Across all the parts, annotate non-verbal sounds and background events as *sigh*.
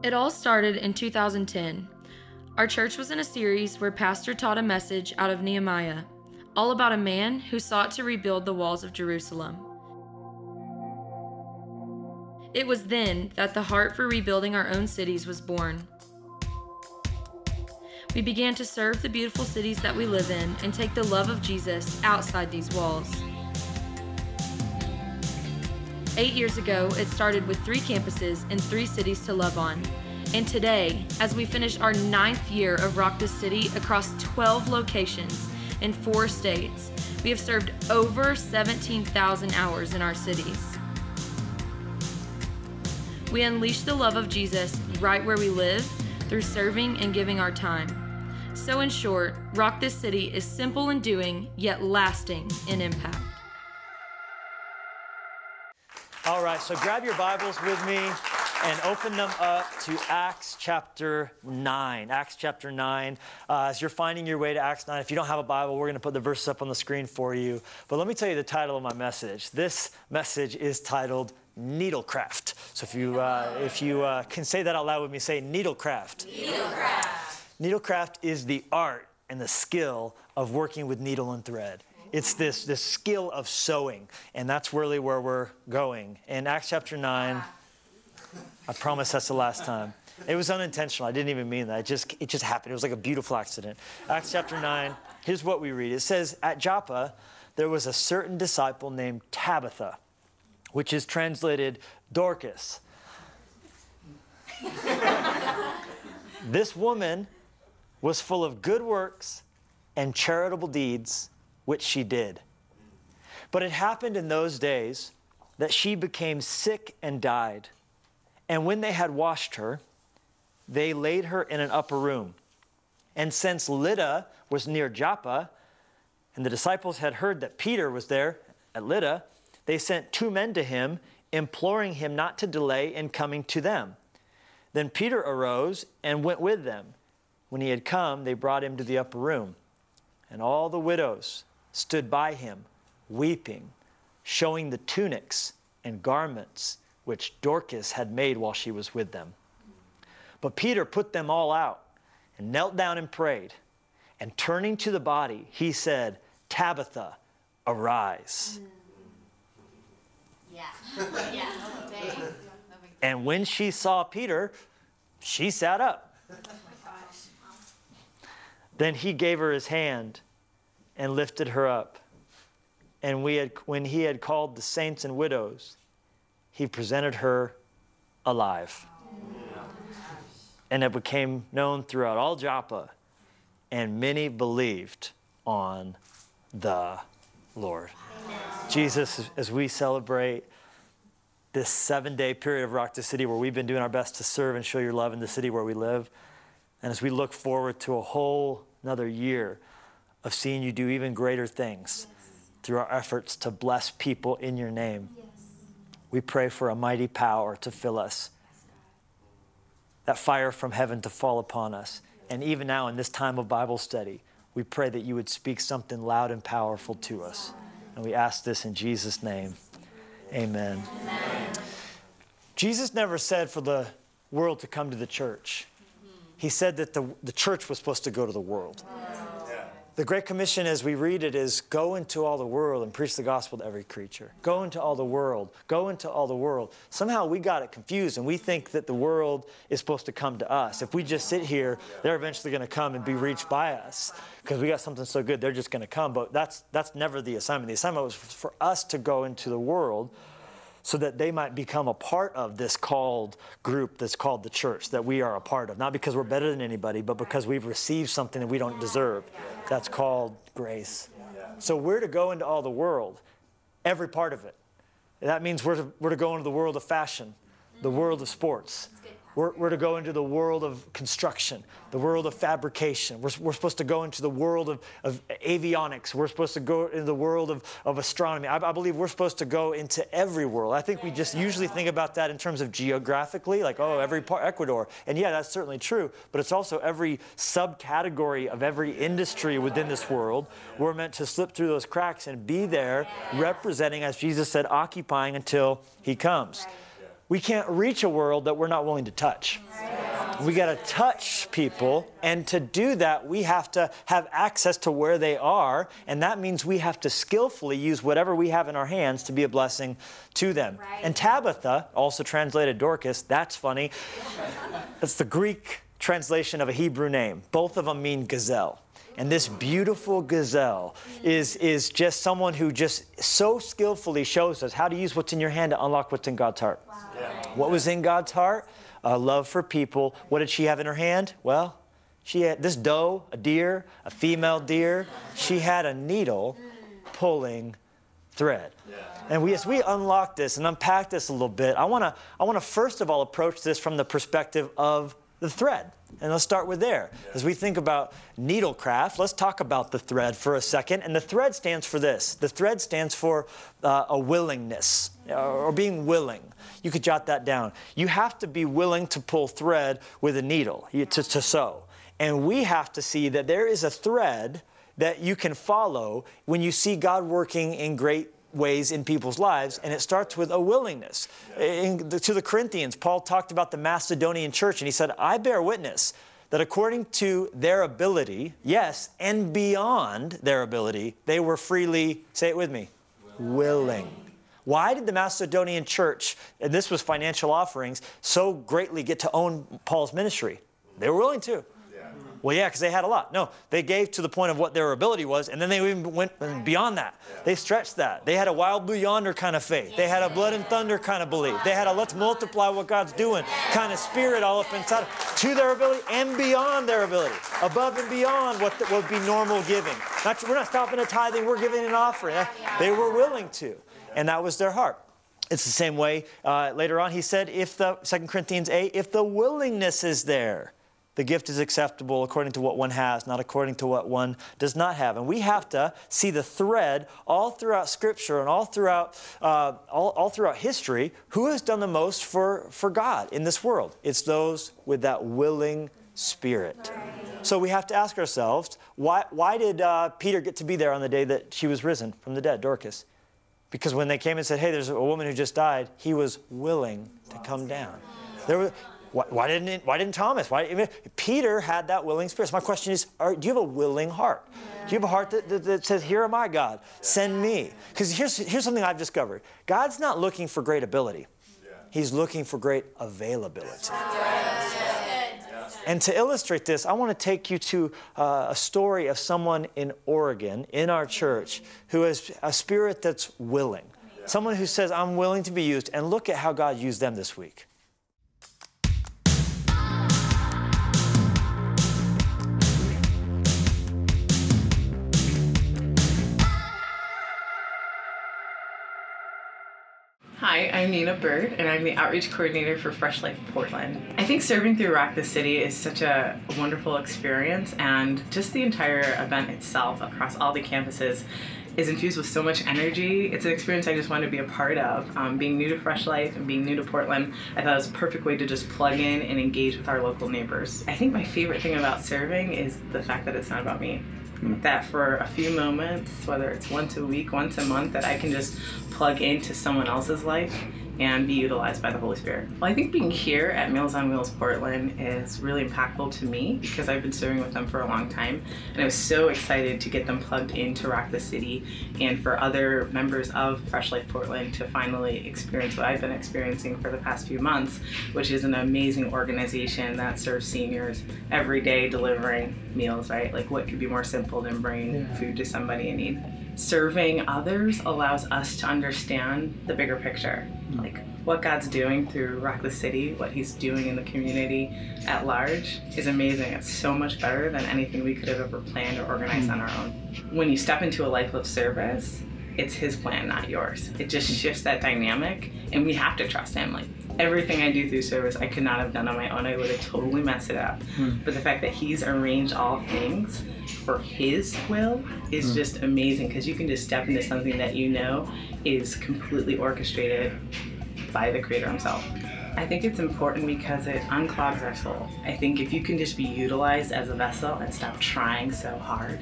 It all started in 2010. Our church was in a series where Pastor taught a message out of Nehemiah, all about a man who sought to rebuild the walls of Jerusalem. It was then that the heart for rebuilding our own cities was born. We began to serve the beautiful cities that we live in and take the love of Jesus outside these walls. Eight years ago, it started with three campuses and three cities to love on. And today, as we finish our ninth year of Rock the City across 12 locations in four states, we have served over 17,000 hours in our cities. We unleash the love of Jesus right where we live through serving and giving our time. So, in short, Rock This City is simple in doing, yet lasting in impact. All right, so grab your Bibles with me and open them up to Acts chapter 9. Acts chapter 9. Uh, as you're finding your way to Acts 9, if you don't have a Bible, we're going to put the verses up on the screen for you. But let me tell you the title of my message. This message is titled Needlecraft. So if you, uh, if you uh, can say that out loud with me, say needlecraft. Needlecraft. Needlecraft is the art and the skill of working with needle and thread. It's this, this skill of sewing, and that's really where we're going. In Acts chapter 9, I promise that's the last time. It was unintentional. I didn't even mean that. It just, it just happened. It was like a beautiful accident. Acts chapter 9, here's what we read. It says, At Joppa, there was a certain disciple named Tabitha, which is translated Dorcas. *laughs* this woman was full of good works and charitable deeds which she did. But it happened in those days that she became sick and died. And when they had washed her, they laid her in an upper room. And since Lydda was near Joppa, and the disciples had heard that Peter was there at Lydda, they sent two men to him, imploring him not to delay in coming to them. Then Peter arose and went with them. When he had come, they brought him to the upper room. And all the widows stood by him, weeping, showing the tunics and garments which Dorcas had made while she was with them. But Peter put them all out and knelt down and prayed. And turning to the body, he said, Tabitha, arise. Yeah. *laughs* yeah. And when she saw Peter, she sat up. Oh then he gave her his hand and lifted her up. And we had, when he had called the saints and widows, he presented her alive. And it became known throughout all Joppa, and many believed on the Lord. Amen. Jesus, as we celebrate this seven day period of Rock the City where we've been doing our best to serve and show your love in the city where we live, and as we look forward to a whole another year of seeing you do even greater things yes. through our efforts to bless people in your name. Yes. We pray for a mighty power to fill us, that fire from heaven to fall upon us. And even now, in this time of Bible study, we pray that you would speak something loud and powerful to us. And we ask this in Jesus' name. Amen. Amen. Jesus never said for the world to come to the church. He said that the, the church was supposed to go to the world. The Great Commission, as we read it, is go into all the world and preach the gospel to every creature. Go into all the world. Go into all the world. Somehow we got it confused and we think that the world is supposed to come to us. If we just sit here, they're eventually going to come and be reached by us because we got something so good, they're just going to come. But that's, that's never the assignment. The assignment was for us to go into the world so that they might become a part of this called group that's called the church that we are a part of. Not because we're better than anybody, but because we've received something that we don't deserve. That's called grace. So we're to go into all the world, every part of it. That means we're to, we're to go into the world of fashion, the world of sports, we're, we're to go into the world of construction, the world of fabrication. We're, we're supposed to go into the world of, of avionics. We're supposed to go into the world of, of astronomy. I, I believe we're supposed to go into every world. I think we just usually think about that in terms of geographically, like, oh, every part, Ecuador. And yeah, that's certainly true, but it's also every subcategory of every industry within this world. We're meant to slip through those cracks and be there representing, as Jesus said, occupying until he comes. We can't reach a world that we're not willing to touch. We got to touch people, and to do that, we have to have access to where they are, and that means we have to skillfully use whatever we have in our hands to be a blessing to them. Right. And Tabitha, also translated Dorcas, that's funny. That's the Greek translation of a Hebrew name. Both of them mean gazelle. And this beautiful gazelle is, is just someone who just so skillfully shows us how to use what's in your hand to unlock what's in God's heart. What was in God's heart? A love for people. What did she have in her hand? Well, she had this doe, a deer, a female deer. She had a needle pulling thread. And we, as we unlock this and unpack this a little bit, I want to I want to first of all approach this from the perspective of the thread. And let's start with there. As we think about needlecraft, let's talk about the thread for a second. And the thread stands for this the thread stands for uh, a willingness uh, or being willing. You could jot that down. You have to be willing to pull thread with a needle to, to sew. And we have to see that there is a thread that you can follow when you see God working in great ways in people's lives, and it starts with a willingness. In the- to the Corinthians, Paul talked about the Macedonian church, and he said, I bear witness that according to their ability, yes, and beyond their ability, they were freely, say it with me, willing. Why did the Macedonian church, and this was financial offerings, so greatly get to own Paul's ministry? They were willing to. Well, yeah, because they had a lot. No, they gave to the point of what their ability was, and then they even went beyond that. They stretched that. They had a wild blue yonder kind of faith. They had a blood and thunder kind of belief. They had a let's multiply what God's doing kind of spirit all up inside to their ability and beyond their ability, above and beyond what would be normal giving. Not, we're not stopping at tithing. We're giving an offering. They were willing to, and that was their heart. It's the same way uh, later on he said, if the 2 Corinthians 8, if the willingness is there, the gift is acceptable according to what one has, not according to what one does not have. And we have to see the thread all throughout Scripture and all throughout, uh, all, all throughout history. Who has done the most for, for God in this world? It's those with that willing spirit. So we have to ask ourselves why, why did uh, Peter get to be there on the day that she was risen from the dead, Dorcas? Because when they came and said, hey, there's a woman who just died, he was willing to come down. There was, why, why didn't it, why didn't Thomas? Why, I mean, Peter had that willing spirit. So my question is, are, do you have a willing heart? Do you have a heart that, that, that says, here am I, God, send me? Because here's, here's something I've discovered. God's not looking for great ability. He's looking for great availability. And to illustrate this, I want to take you to uh, a story of someone in Oregon, in our church, who has a spirit that's willing. Someone who says, I'm willing to be used. And look at how God used them this week. I'm Nina Bird, and I'm the outreach coordinator for Fresh Life Portland. I think serving through Rock the City is such a wonderful experience, and just the entire event itself across all the campuses is infused with so much energy. It's an experience I just wanted to be a part of. Um, being new to Fresh Life and being new to Portland, I thought it was a perfect way to just plug in and engage with our local neighbors. I think my favorite thing about serving is the fact that it's not about me Mm-hmm. that for a few moments, whether it's once a week, once a month, that I can just plug into someone else's life and be utilized by the Holy Spirit. Well, I think being here at Meals on Wheels Portland is really impactful to me because I've been serving with them for a long time. And I was so excited to get them plugged into Rock the City and for other members of Fresh Life Portland to finally experience what I've been experiencing for the past few months, which is an amazing organization that serves seniors every day delivering meals, right? Like what could be more simple than bringing food to somebody in need? Serving others allows us to understand the bigger picture. Hmm. Like what god's doing through rock the city what he's doing in the community at large is amazing. It's so much better than anything we could have ever planned or organized on hmm. our own. When you step into a life of service it's his plan not yours. It just hmm. shifts that dynamic and we have to trust him. Like everything I do through service, I could not have done on my own. I would have totally messed it up. Hmm. But the fact that he's arranged all things for his will is hmm. just amazing because you can just step into something that you know is completely orchestrated by the creator himself. I think it's important because it unclogs our soul. I think if you can just be utilized as a vessel and stop trying so hard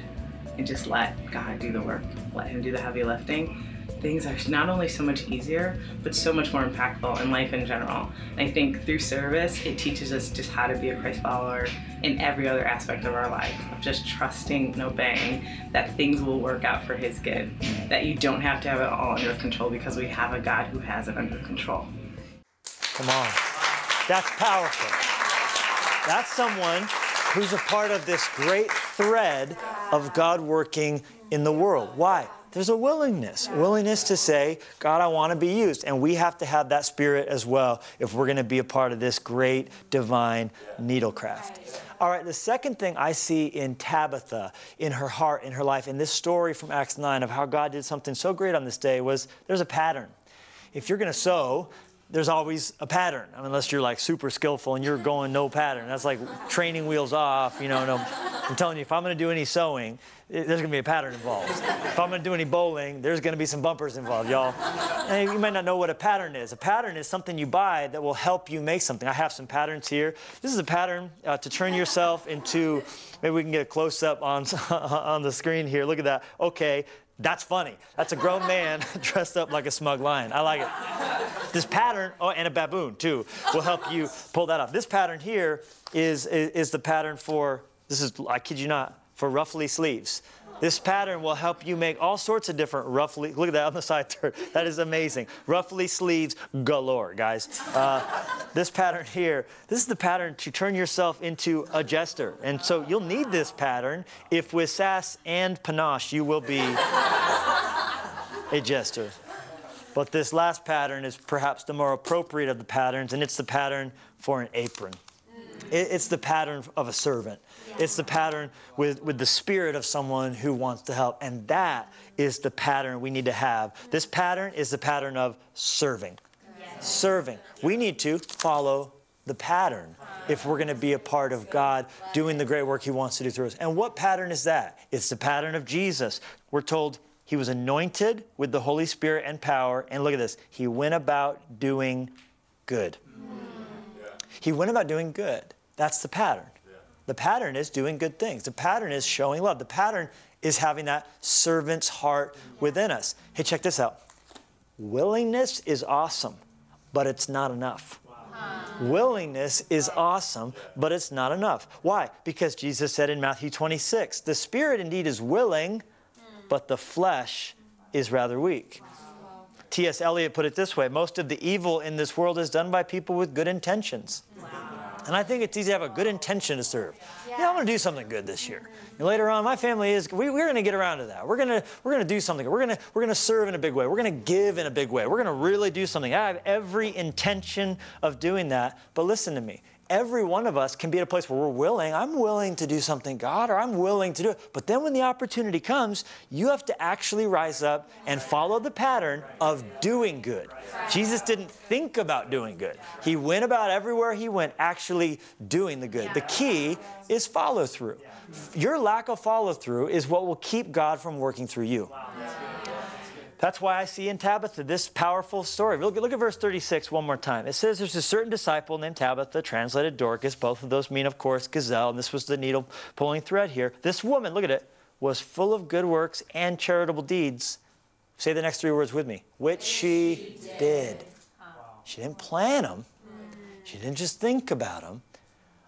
and just let God do the work, let Him do the heavy lifting, things are not only so much easier, but so much more impactful in life in general. And I think through service, it teaches us just how to be a Christ follower in every other aspect of our life, of just trusting and obeying that things will work out for His good, that you don't have to have it all under control because we have a God who has it under control. Come on. That's powerful. That's someone who's a part of this great thread of God working in the world. Why? There's a willingness, willingness to say, God, I want to be used. And we have to have that spirit as well if we're going to be a part of this great divine needlecraft. All right, the second thing I see in Tabitha, in her heart, in her life, in this story from Acts 9 of how God did something so great on this day was there's a pattern. If you're going to sew, there's always a pattern, unless you're like super skillful and you're going no pattern. That's like training wheels off, you know. No, I'm telling you, if I'm going to do any sewing, there's going to be a pattern involved. If I'm going to do any bowling, there's going to be some bumpers involved, y'all. And you might not know what a pattern is. A pattern is something you buy that will help you make something. I have some patterns here. This is a pattern uh, to turn yourself into. Maybe we can get a close up on *laughs* on the screen here. Look at that. Okay, that's funny. That's a grown man *laughs* dressed up like a smug lion. I like it. This pattern, oh, and a baboon too, will help you pull that off. This pattern here is, is, is the pattern for, this is, I kid you not, for ruffly sleeves. This pattern will help you make all sorts of different ruffly, look at that on the side there. *laughs* That is amazing. Ruffly sleeves galore, guys. Uh, this pattern here, this is the pattern to turn yourself into a jester. And so you'll need this pattern if with sass and panache you will be a jester. But this last pattern is perhaps the more appropriate of the patterns, and it's the pattern for an apron. It's the pattern of a servant. It's the pattern with, with the spirit of someone who wants to help. And that is the pattern we need to have. This pattern is the pattern of serving. Serving. We need to follow the pattern if we're going to be a part of God doing the great work He wants to do through us. And what pattern is that? It's the pattern of Jesus. We're told He was anointed with the Holy Spirit and power. And look at this He went about doing good. Mm. He went about doing good. That's the pattern. The pattern is doing good things. The pattern is showing love. The pattern is having that servant's heart within us. Hey, check this out. Willingness is awesome, but it's not enough. Wow. Willingness is awesome, but it's not enough. Why? Because Jesus said in Matthew 26, the spirit indeed is willing, hmm. but the flesh is rather weak. T.S. Eliot put it this way most of the evil in this world is done by people with good intentions. And I think it's easy to have a good intention to serve. Yeah, yeah I'm going to do something good this year. And later on, my family is, we, we're going to get around to that. We're going to, we're going to do something. We're going to, we're going to serve in a big way. We're going to give in a big way. We're going to really do something. I have every intention of doing that. But listen to me every one of us can be at a place where we're willing. I'm willing to do something, God, or I'm willing to do it. But then when the opportunity comes, you have to actually rise up and follow the pattern of doing good. Jesus didn't think about doing good, He went about everywhere He went actually doing the good. The key is follow through. Your lack of follow through is what will keep God from working through you. That's why I see in Tabitha this powerful story. Look, look, at verse 36 one more time. It says there's a certain disciple named Tabitha, translated Dorcas. Both of those mean, of course, gazelle, and this was the needle pulling thread here. This woman, look at it, was full of good works and charitable deeds. Say the next three words with me. Which she, she did. did. She didn't plan them, she didn't just think about them.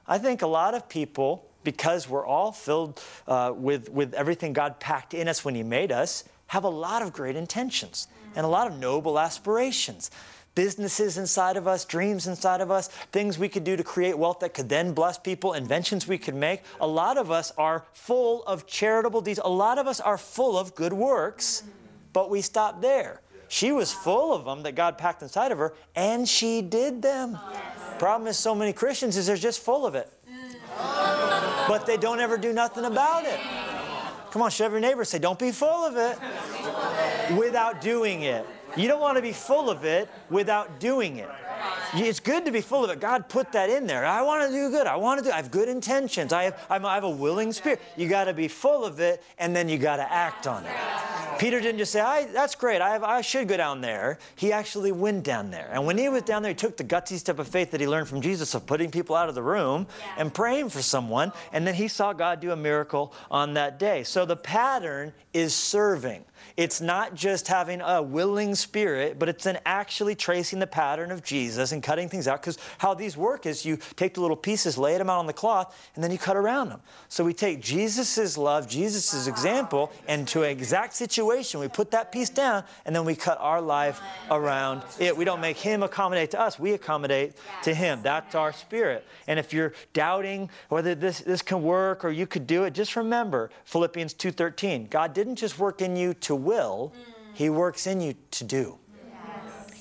I think a lot of people, because we're all filled uh, with, with everything God packed in us when He made us, have a lot of great intentions and a lot of noble aspirations. Businesses inside of us, dreams inside of us, things we could do to create wealth that could then bless people, inventions we could make. A lot of us are full of charitable deeds. A lot of us are full of good works, but we stop there. She was full of them that God packed inside of her, and she did them. Problem is, so many Christians is they're just full of it, but they don't ever do nothing about it. Come on, shove your neighbor. Say, don't be full of it without doing it. You don't want to be full of it without doing it. It's good to be full of it. God put that in there. I want to do good. I want to do. I have good intentions. I have. I'm, I have a willing spirit. You got to be full of it, and then you got to act on it. Peter didn't just say, I, "That's great. I, have, I should go down there." He actually went down there, and when he was down there, he took the gutsy step of faith that he learned from Jesus of putting people out of the room and praying for someone, and then he saw God do a miracle on that day. So the pattern is serving. It's not just having a willing spirit, but it's in actually tracing the pattern of Jesus and cutting things out. Because how these work is you take the little pieces, lay them out on the cloth, and then you cut around them. So we take Jesus' love, Jesus' example, and to an exact situation, we put that piece down, and then we cut our life around it. We don't make him accommodate to us, we accommodate to him. That's our spirit. And if you're doubting whether this, this can work or you could do it, just remember Philippians 2.13. God didn't just work in you to will, He works in you to do.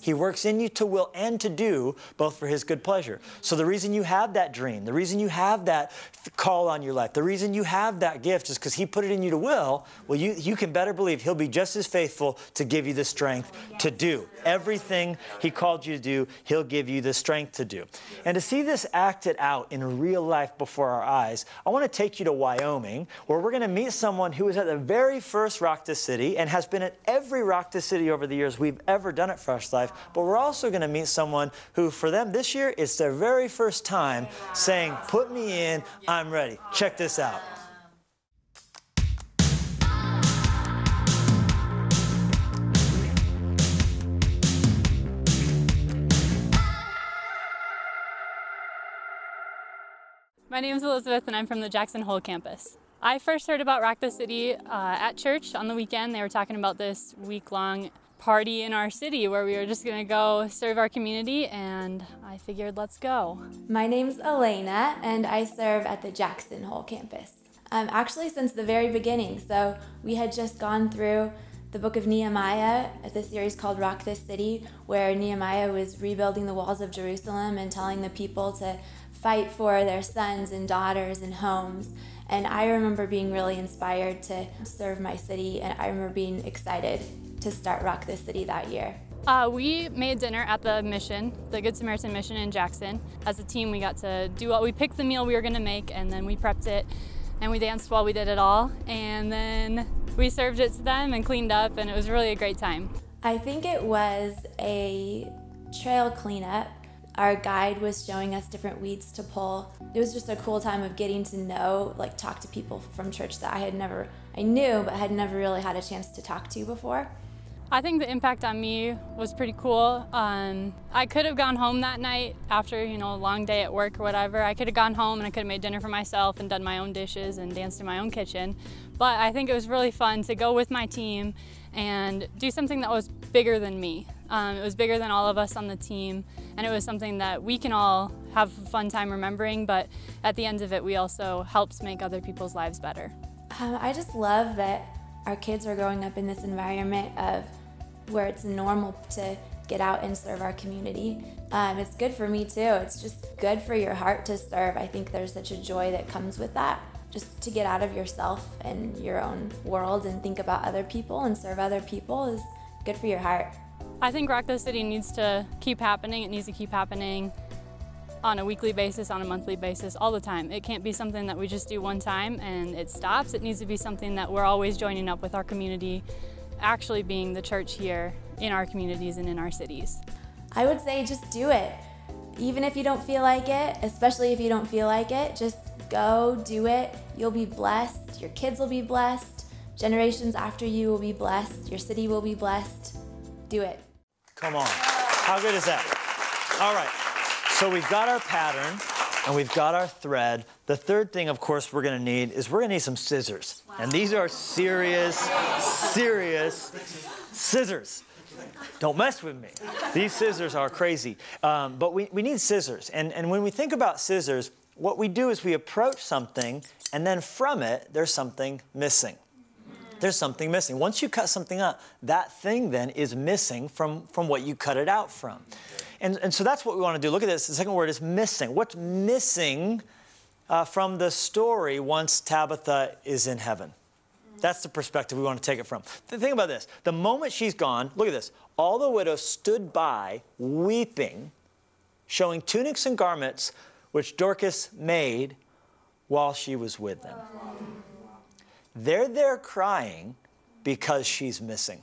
He works in you to will and to do, both for His good pleasure. So, the reason you have that dream, the reason you have that call on your life, the reason you have that gift is because He put it in you to will. Well, you, you can better believe He'll be just as faithful to give you the strength to do. Everything He called you to do, He'll give you the strength to do. And to see this acted out in real life before our eyes, I want to take you to Wyoming, where we're going to meet someone who was at the very first Rock the City and has been at every Rock the City over the years we've ever done at Fresh Life. But we're also going to meet someone who, for them this year, it's their very first time saying, Put me in, I'm ready. Check this out. My name is Elizabeth, and I'm from the Jackson Hole campus. I first heard about Rock the City uh, at church on the weekend. They were talking about this week long party in our city where we were just to go serve our community, and I figured, let's go. My name's Elena, and I serve at the Jackson Hole campus. Um, actually, since the very beginning. So, we had just gone through the book of Nehemiah, the series called Rock This City, where Nehemiah was rebuilding the walls of Jerusalem and telling the people to fight for their sons and daughters and homes. And I remember being really inspired to serve my city, and I remember being excited to start Rock the City that year. Uh, we made dinner at the mission, the Good Samaritan Mission in Jackson. As a team, we got to do what we picked the meal we were going to make, and then we prepped it, and we danced while we did it all, and then we served it to them and cleaned up, and it was really a great time. I think it was a trail cleanup our guide was showing us different weeds to pull. It was just a cool time of getting to know, like talk to people from church that I had never, I knew, but had never really had a chance to talk to before. I think the impact on me was pretty cool. Um, I could have gone home that night after you know a long day at work or whatever. I could have gone home and I could have made dinner for myself and done my own dishes and danced in my own kitchen. But I think it was really fun to go with my team and do something that was bigger than me. Um, it was bigger than all of us on the team, and it was something that we can all have a fun time remembering. But at the end of it, we also helped make other people's lives better. Um, I just love that our kids are growing up in this environment of where it's normal to get out and serve our community. Um, it's good for me too. It's just good for your heart to serve. I think there's such a joy that comes with that. Just to get out of yourself and your own world and think about other people and serve other people is good for your heart. I think Rock the City needs to keep happening. It needs to keep happening on a weekly basis, on a monthly basis, all the time. It can't be something that we just do one time and it stops. It needs to be something that we're always joining up with our community actually being the church here in our communities and in our cities? I would say just do it. Even if you don't feel like it, especially if you don't feel like it, just go do it. You'll be blessed. Your kids will be blessed. Generations after you will be blessed. Your city will be blessed. Do it. Come on. How good is that? All right. So we've got our pattern and we've got our thread. The third thing, of course, we're gonna need is we're gonna need some scissors. Wow. And these are serious, serious scissors. Don't mess with me. These scissors are crazy. Um, but we, we need scissors. And, and when we think about scissors, what we do is we approach something, and then from it, there's something missing. There's something missing. Once you cut something up, that thing then is missing from, from what you cut it out from. And, and so that's what we want to do. Look at this. The second word is missing. What's missing uh, from the story once Tabitha is in heaven? That's the perspective we want to take it from. Think about this. The moment she's gone, look at this. All the widows stood by weeping, showing tunics and garments which Dorcas made while she was with them. They're there crying because she's missing.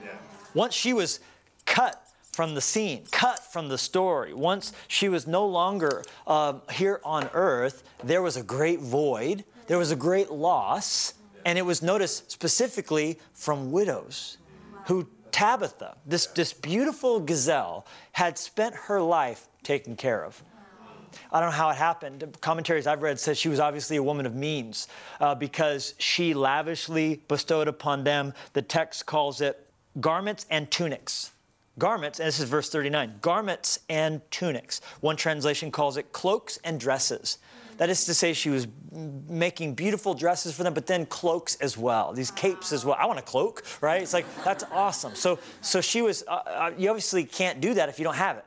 Yeah. Once she was cut from the scene, cut from the story. Once she was no longer uh, here on earth, there was a great void, there was a great loss, And it was noticed specifically from widows who Tabitha, this, this beautiful gazelle, had spent her life taken care of. I don't know how it happened. Commentaries I've read says she was obviously a woman of means uh, because she lavishly bestowed upon them. The text calls it garments and tunics. Garments, and this is verse 39 garments and tunics. One translation calls it cloaks and dresses. That is to say, she was making beautiful dresses for them, but then cloaks as well, these capes as well. I want a cloak, right? It's like, that's awesome. So, so she was, uh, uh, you obviously can't do that if you don't have it.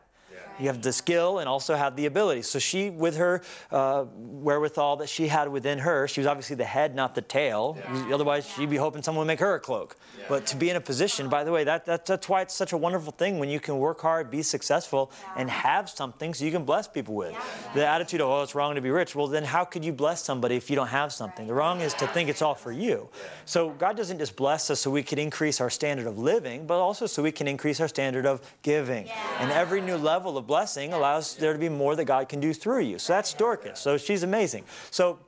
You have the skill and also have the ability. So she, with her uh, wherewithal that she had within her, she was obviously the head, not the tail. Yeah. Otherwise, she'd be hoping someone would make her a cloak. Yeah. But to be in a position, by the way, that, that, that's why it's such a wonderful thing when you can work hard, be successful, yeah. and have something so you can bless people with. The attitude of, oh, it's wrong to be rich. Well, then how could you bless somebody if you don't have something? The wrong is to think it's all for you. So God doesn't just bless us so we can increase our standard of living, but also so we can increase our standard of giving. And every new level of blessing allows there to be more that God can do through you. So that's Dorcas. So she's amazing. So,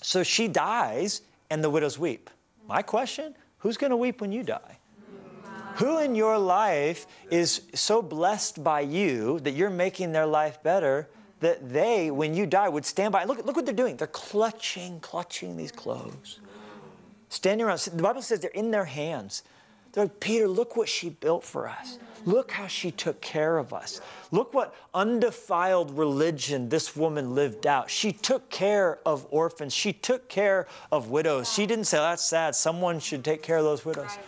so she dies and the widows weep. My question who's going to weep when you die? Who in your life is so blessed by you that you're making their life better that they, when you die, would stand by? Look, look what they're doing. They're clutching, clutching these clothes. Standing around. The Bible says they're in their hands. They're like, Peter, look what she built for us. Look how she took care of us. Look what undefiled religion this woman lived out. She took care of orphans. She took care of widows. She didn't say, that's sad. Someone should take care of those widows.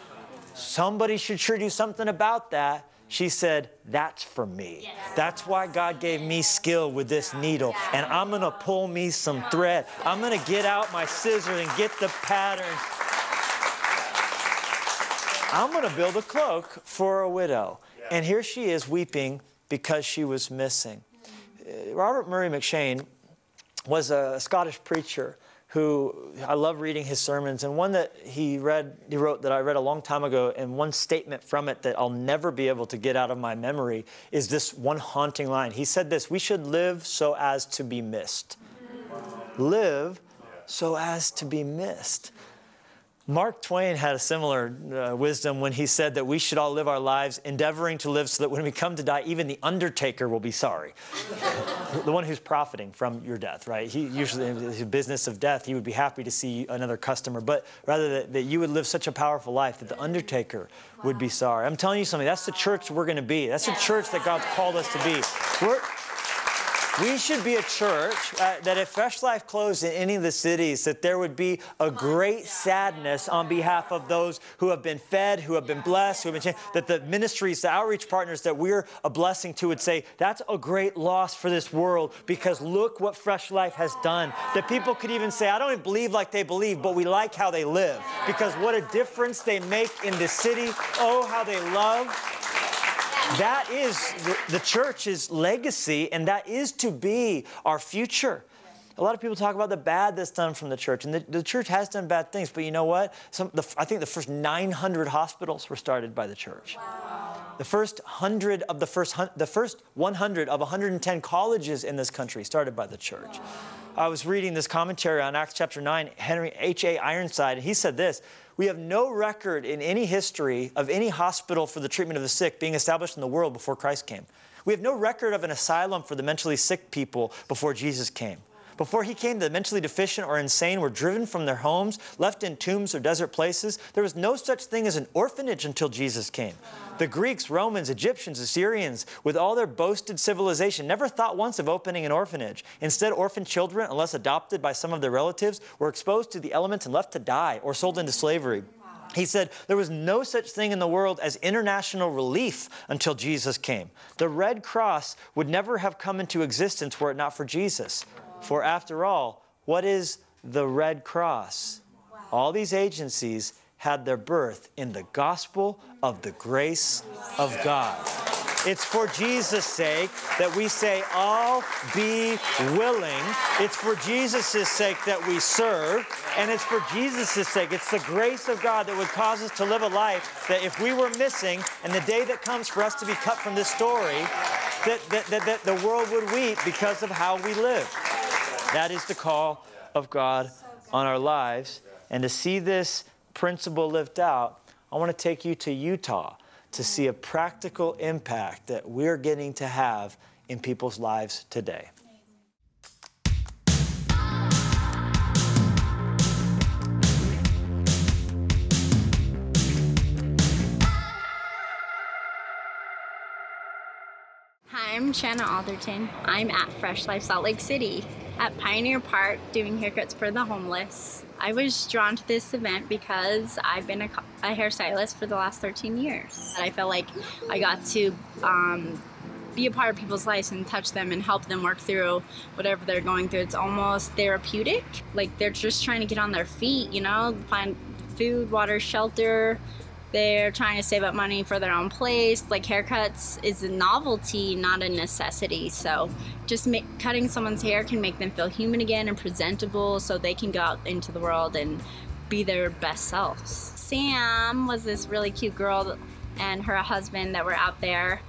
Somebody should sure do something about that. She said, That's for me. That's why God gave me skill with this needle. And I'm going to pull me some thread. I'm going to get out my scissors and get the pattern I'm going to build a cloak for a widow. Yeah. And here she is weeping because she was missing. Uh, Robert Murray M'Cheyne was a Scottish preacher who I love reading his sermons. And one that he read, he wrote that I read a long time ago, and one statement from it that I'll never be able to get out of my memory is this one haunting line. He said this We should live so as to be missed. Live so as to be missed. Mark Twain had a similar uh, wisdom when he said that we should all live our lives endeavoring to live so that when we come to die, even the undertaker will be sorry. the one who's profiting from your death, right? He usually, in his business of death, he would be happy to see another customer, but rather that, that you would live such a powerful life that the undertaker would be sorry. I'm telling you something, that's the church we're going to be. That's the church that God's called us to be. We're, we should be a church uh, that if Fresh Life closed in any of the cities, that there would be a great sadness on behalf of those who have been fed, who have been blessed, who have been changed, that the ministries, the outreach partners that we're a blessing to would say, that's a great loss for this world because look what Fresh Life has done. That people could even say, I don't believe like they believe, but we like how they live because what a difference they make in the city. Oh, how they love that is the, the church's legacy, and that is to be our future. A lot of people talk about the bad that's done from the church, and the, the church has done bad things. But you know what? Some, the, I think the first 900 hospitals were started by the church. Wow. The first hundred of the first the first 100 of 110 colleges in this country started by the church. Wow. I was reading this commentary on Acts chapter 9, Henry H.A. Ironside, and he said this We have no record in any history of any hospital for the treatment of the sick being established in the world before Christ came. We have no record of an asylum for the mentally sick people before Jesus came. Before he came, the mentally deficient or insane were driven from their homes, left in tombs or desert places. There was no such thing as an orphanage until Jesus came. The Greeks, Romans, Egyptians, Assyrians, with all their boasted civilization, never thought once of opening an orphanage. Instead, orphan children, unless adopted by some of their relatives, were exposed to the elements and left to die or sold into slavery. He said, There was no such thing in the world as international relief until Jesus came. The Red Cross would never have come into existence were it not for Jesus. For after all, what is the Red Cross? All these agencies had their birth in the gospel of the grace of God. It's for Jesus' sake that we say, I'll be willing. It's for Jesus' sake that we serve. And it's for Jesus' sake. It's the grace of God that would cause us to live a life that if we were missing, and the day that comes for us to be cut from this story, that, that, that, that the world would weep because of how we live. That is the call of God on our lives. And to see this principle lived out, I want to take you to Utah to see a practical impact that we're getting to have in people's lives today. Hi, I'm Shanna Alderton. I'm at Fresh Life Salt Lake City at Pioneer Park doing haircuts for the homeless. I was drawn to this event because I've been a, a hairstylist for the last 13 years. I felt like I got to um, be a part of people's lives and touch them and help them work through whatever they're going through. It's almost therapeutic. Like they're just trying to get on their feet, you know, find food, water, shelter, they're trying to save up money for their own place. Like haircuts is a novelty, not a necessity. So just make, cutting someone's hair can make them feel human again and presentable so they can go out into the world and be their best selves. Sam was this really cute girl and her husband that were out there.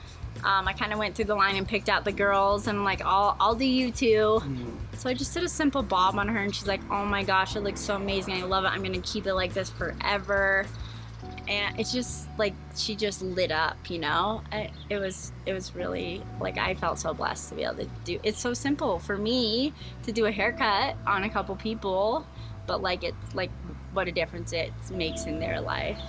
Um, I kind of went through the line and picked out the girls and I'm like, I'll, I'll do you too. So I just did a simple bob on her and she's like, oh my gosh, it looks so amazing. I love it. I'm going to keep it like this forever and it's just like she just lit up you know? It was it was really like i felt so blessed to be able to do it's so simple for me to do a haircut on a couple people but like it like what a difference it makes in their life.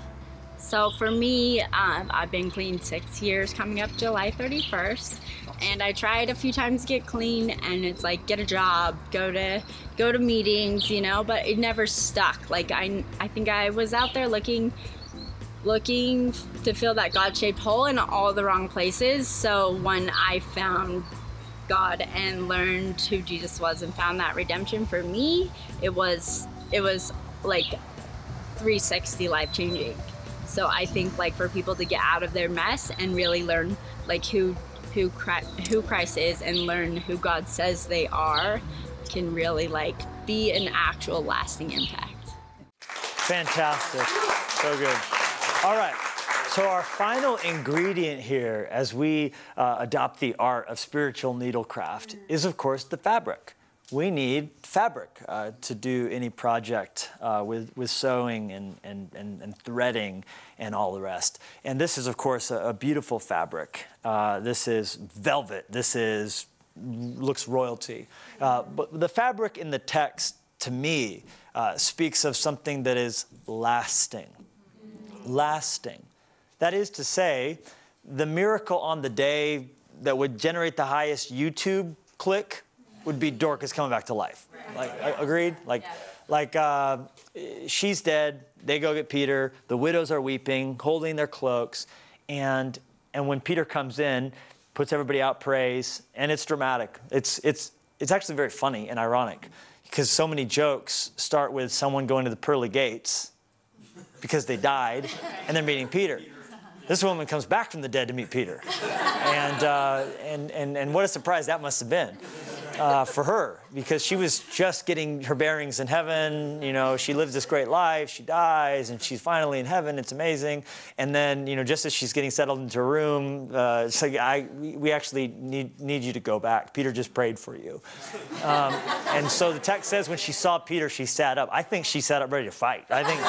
So for me um, i've been clean six years coming up july 31st and i tried a few times to get clean and it's like get a job go to go to meetings you know? But it never stuck. Like i i think i was out there looking looking to fill that God shaped hole in all the wrong places. So when I found God and learned who Jesus was and found that redemption for me, it was it was like 360 life changing. So I think like for people to get out of their mess and really learn like who who Christ, who Christ is and learn who God says they are can really like be an actual lasting impact. Fantastic. So good. All right. So, our final ingredient here as we uh, adopt the art of spiritual needlecraft is, of course, the fabric. We need fabric uh, to do any project uh, with, with sewing and, and, and, and, threading and all the rest. And this is, of course, a, a beautiful fabric. Uh, this is velvet. This is looks royalty. Uh, but the fabric in the text, to me, uh, speaks of something that is lasting lasting. That is to say, the miracle on the day that would generate the highest YouTube click would be Dorcas coming back to life. Like, agreed? Like, yes. like uh, she's dead. They go get Peter. The widows are weeping, holding their cloaks, and and when Peter comes in, puts everybody out, prays, and it's dramatic. It's it's it's actually very funny and ironic because so many jokes start with someone going to the pearly gates because they died, and they're meeting Peter. This woman comes back from the dead to meet Peter. And, uh, and, and, and what a surprise that must have been uh, for her because she was just getting her bearings in heaven. You know, she lives this great life, she dies, and she's finally in heaven. It's amazing. And then, you know, just as she's getting settled into her room, uh, it's like, I, we actually need, need you to go back. Peter just prayed for you. Um, and so the text says when she saw Peter, she sat up. I think she sat up ready to fight. I think.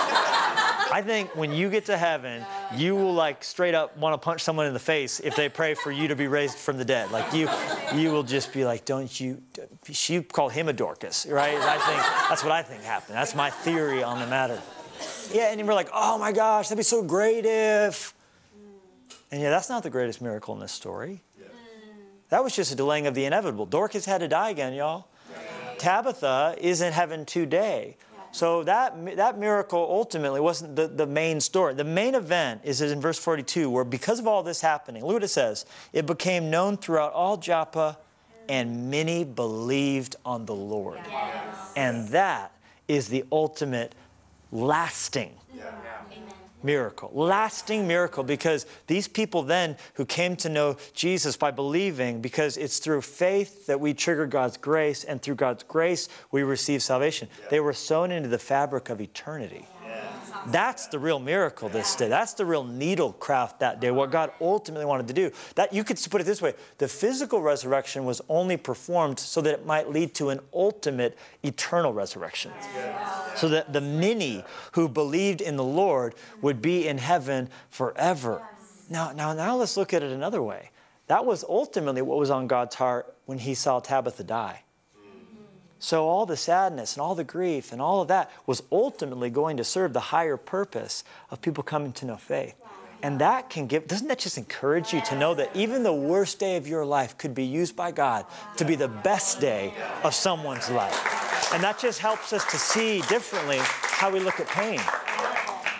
I think when you get to heaven, you will like straight up want to punch someone in the face if they pray for you to be raised from the dead. Like you, you will just be like, don't you? She called him a Dorcas, right? I think *laughs* that's what I think happened. That's my theory on the matter. Yeah, and we're like, oh my gosh, that'd be so great if. And yeah, that's not the greatest miracle in this story. That was just a delaying of the inevitable. Dorcas had to die again, y'all. Tabitha is in heaven today. So that, that miracle ultimately wasn't the, the main story. The main event is in verse 42, where because of all this happening, look what it says it became known throughout all Joppa, and many believed on the Lord. Yes. And that is the ultimate lasting. Yeah miracle, lasting miracle, because these people then who came to know Jesus by believing, because it's through faith that we trigger God's grace, and through God's grace we receive salvation. Yeah. They were sown into the fabric of eternity. That's the real miracle this day. That's the real needle craft that day, what God ultimately wanted to do. That you could put it this way the physical resurrection was only performed so that it might lead to an ultimate eternal resurrection. So that the many who believed in the Lord would be in heaven forever. Now, now, now let's look at it another way. That was ultimately what was on God's heart when he saw Tabitha die. So, all the sadness and all the grief and all of that was ultimately going to serve the higher purpose of people coming to know faith. And that can give, doesn't that just encourage you to know that even the worst day of your life could be used by God to be the best day of someone's life? And that just helps us to see differently how we look at pain.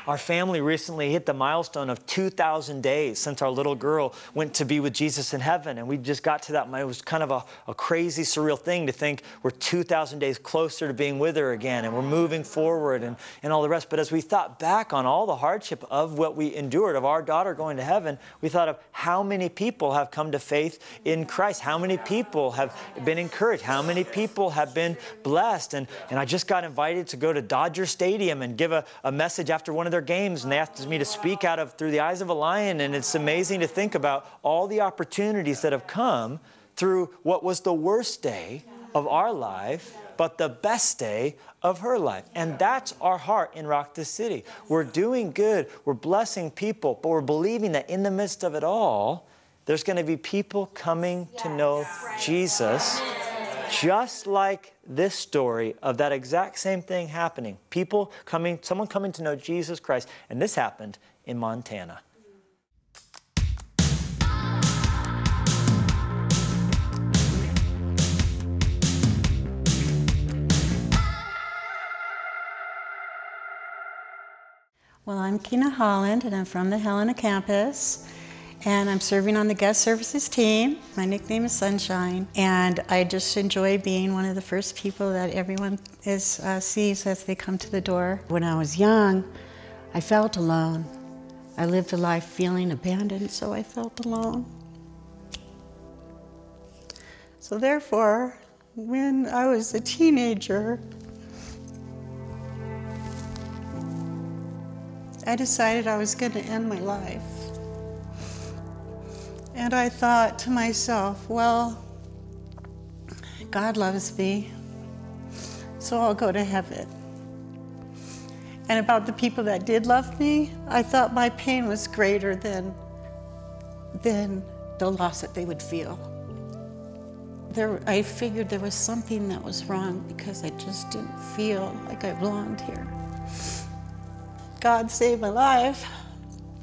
Our family recently hit the milestone of 2,000 days since our little girl went to be with Jesus in heaven. And we just got to that. It was kind of a, a crazy, surreal thing to think we're 2,000 days closer to being with her again and we're moving forward and, and all the rest. But as we thought back on all the hardship of what we endured, of our daughter going to heaven, we thought of how many people have come to faith in Christ, how many people have been encouraged, how many people have been blessed. And, and I just got invited to go to Dodger Stadium and give a, a message after one of their games and they asked me to speak out of through the eyes of a lion. And it's amazing to think about all the opportunities that have come through what was the worst day of our life but the best day of her life. And that's our heart in rock the city. We're doing good. We're blessing people but we're believing that in the midst of it all there's going to be people coming to know jesus just like this story of that exact same thing happening. People coming, someone coming to know Jesus Christ. And this happened in Montana. Well, I'm Kina Holland, and I'm from the Helena campus and I'm serving on the guest services team. My nickname is Sunshine, and I just enjoy being one of the first people that everyone is, uh, sees as they come to the door. When I was young, I felt alone. I lived a life feeling abandoned, so I felt alone. So, therefore, when I was a teenager, I decided I was going to end my life. And I thought to myself, well, God loves me, so I'll go to heaven. And about the people that did love me, I thought my pain was greater than, than the loss that they would feel. There, I figured there was something that was wrong because I just didn't feel like I belonged here. God saved my life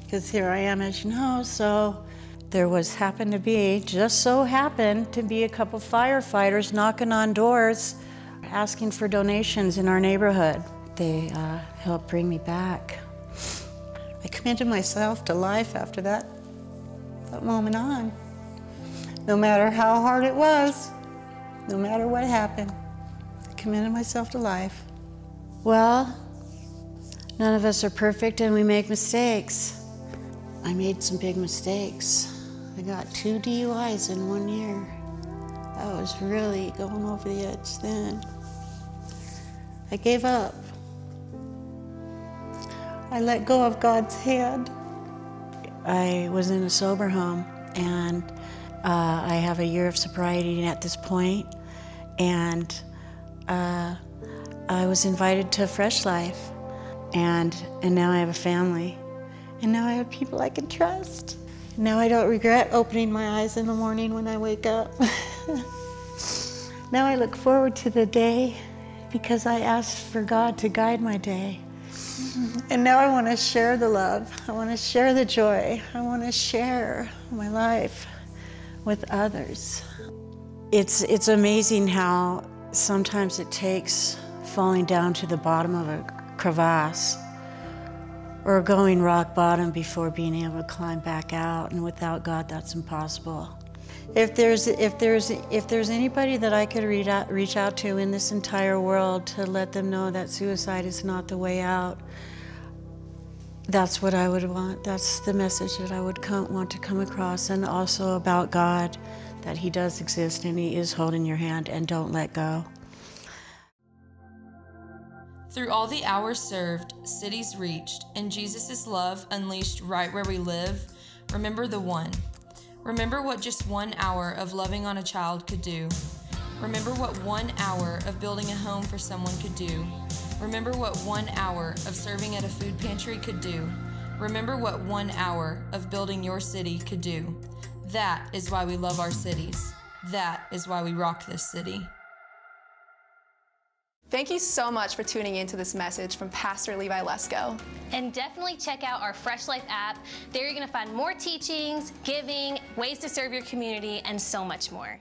because here I am, as you know, so there was happened to be, just so happened to be a couple firefighters knocking on doors asking for donations in our neighborhood. They uh, helped bring me back. I committed myself to life after that, that moment on. No matter how hard it was, no matter what happened, I committed myself to life. Well, none of us are perfect and we make mistakes. I made some big mistakes. I got two DUIs in one year. I was really going over the edge then. I gave up. I let go of God's hand. I was in a sober home and uh, I have a year of sobriety at this point, and uh, I was invited to Fresh Life, and and now I have a family, and now I have people I can trust. Now I don't regret opening my eyes in the morning when I wake up. *laughs* now I look forward to the day because I asked for God to guide my day. And now I want to share the love. I want to share the joy. I want to share my life with others. It's, it's amazing how sometimes it takes falling down to the bottom of a crevasse or going rock bottom before being able to climb back out and without god that's impossible. If there's if there's if there's anybody that i could reach out, reach out to in this entire world to let them know that suicide is not the way out that's what i would want. That's the message that i would come, want to come across and also about god that he does exist and he is holding your hand and don't let go Through all the hours served, cities reached, and Jesus' love unleashed right where we live, remember the one. Remember what just one hour of loving on a child could do. Remember what one hour of building a home for someone could do. Remember what one hour of serving at a food pantry could do. Remember what one hour of building your city could do. That is why we love our cities. That is why we rock this city. Thank you so much for tuning in to this message from Pastor Levi Lusko. And definitely check out our Fresh Life app. There you're going to find more teachings, giving, ways to serve your community, and so much more.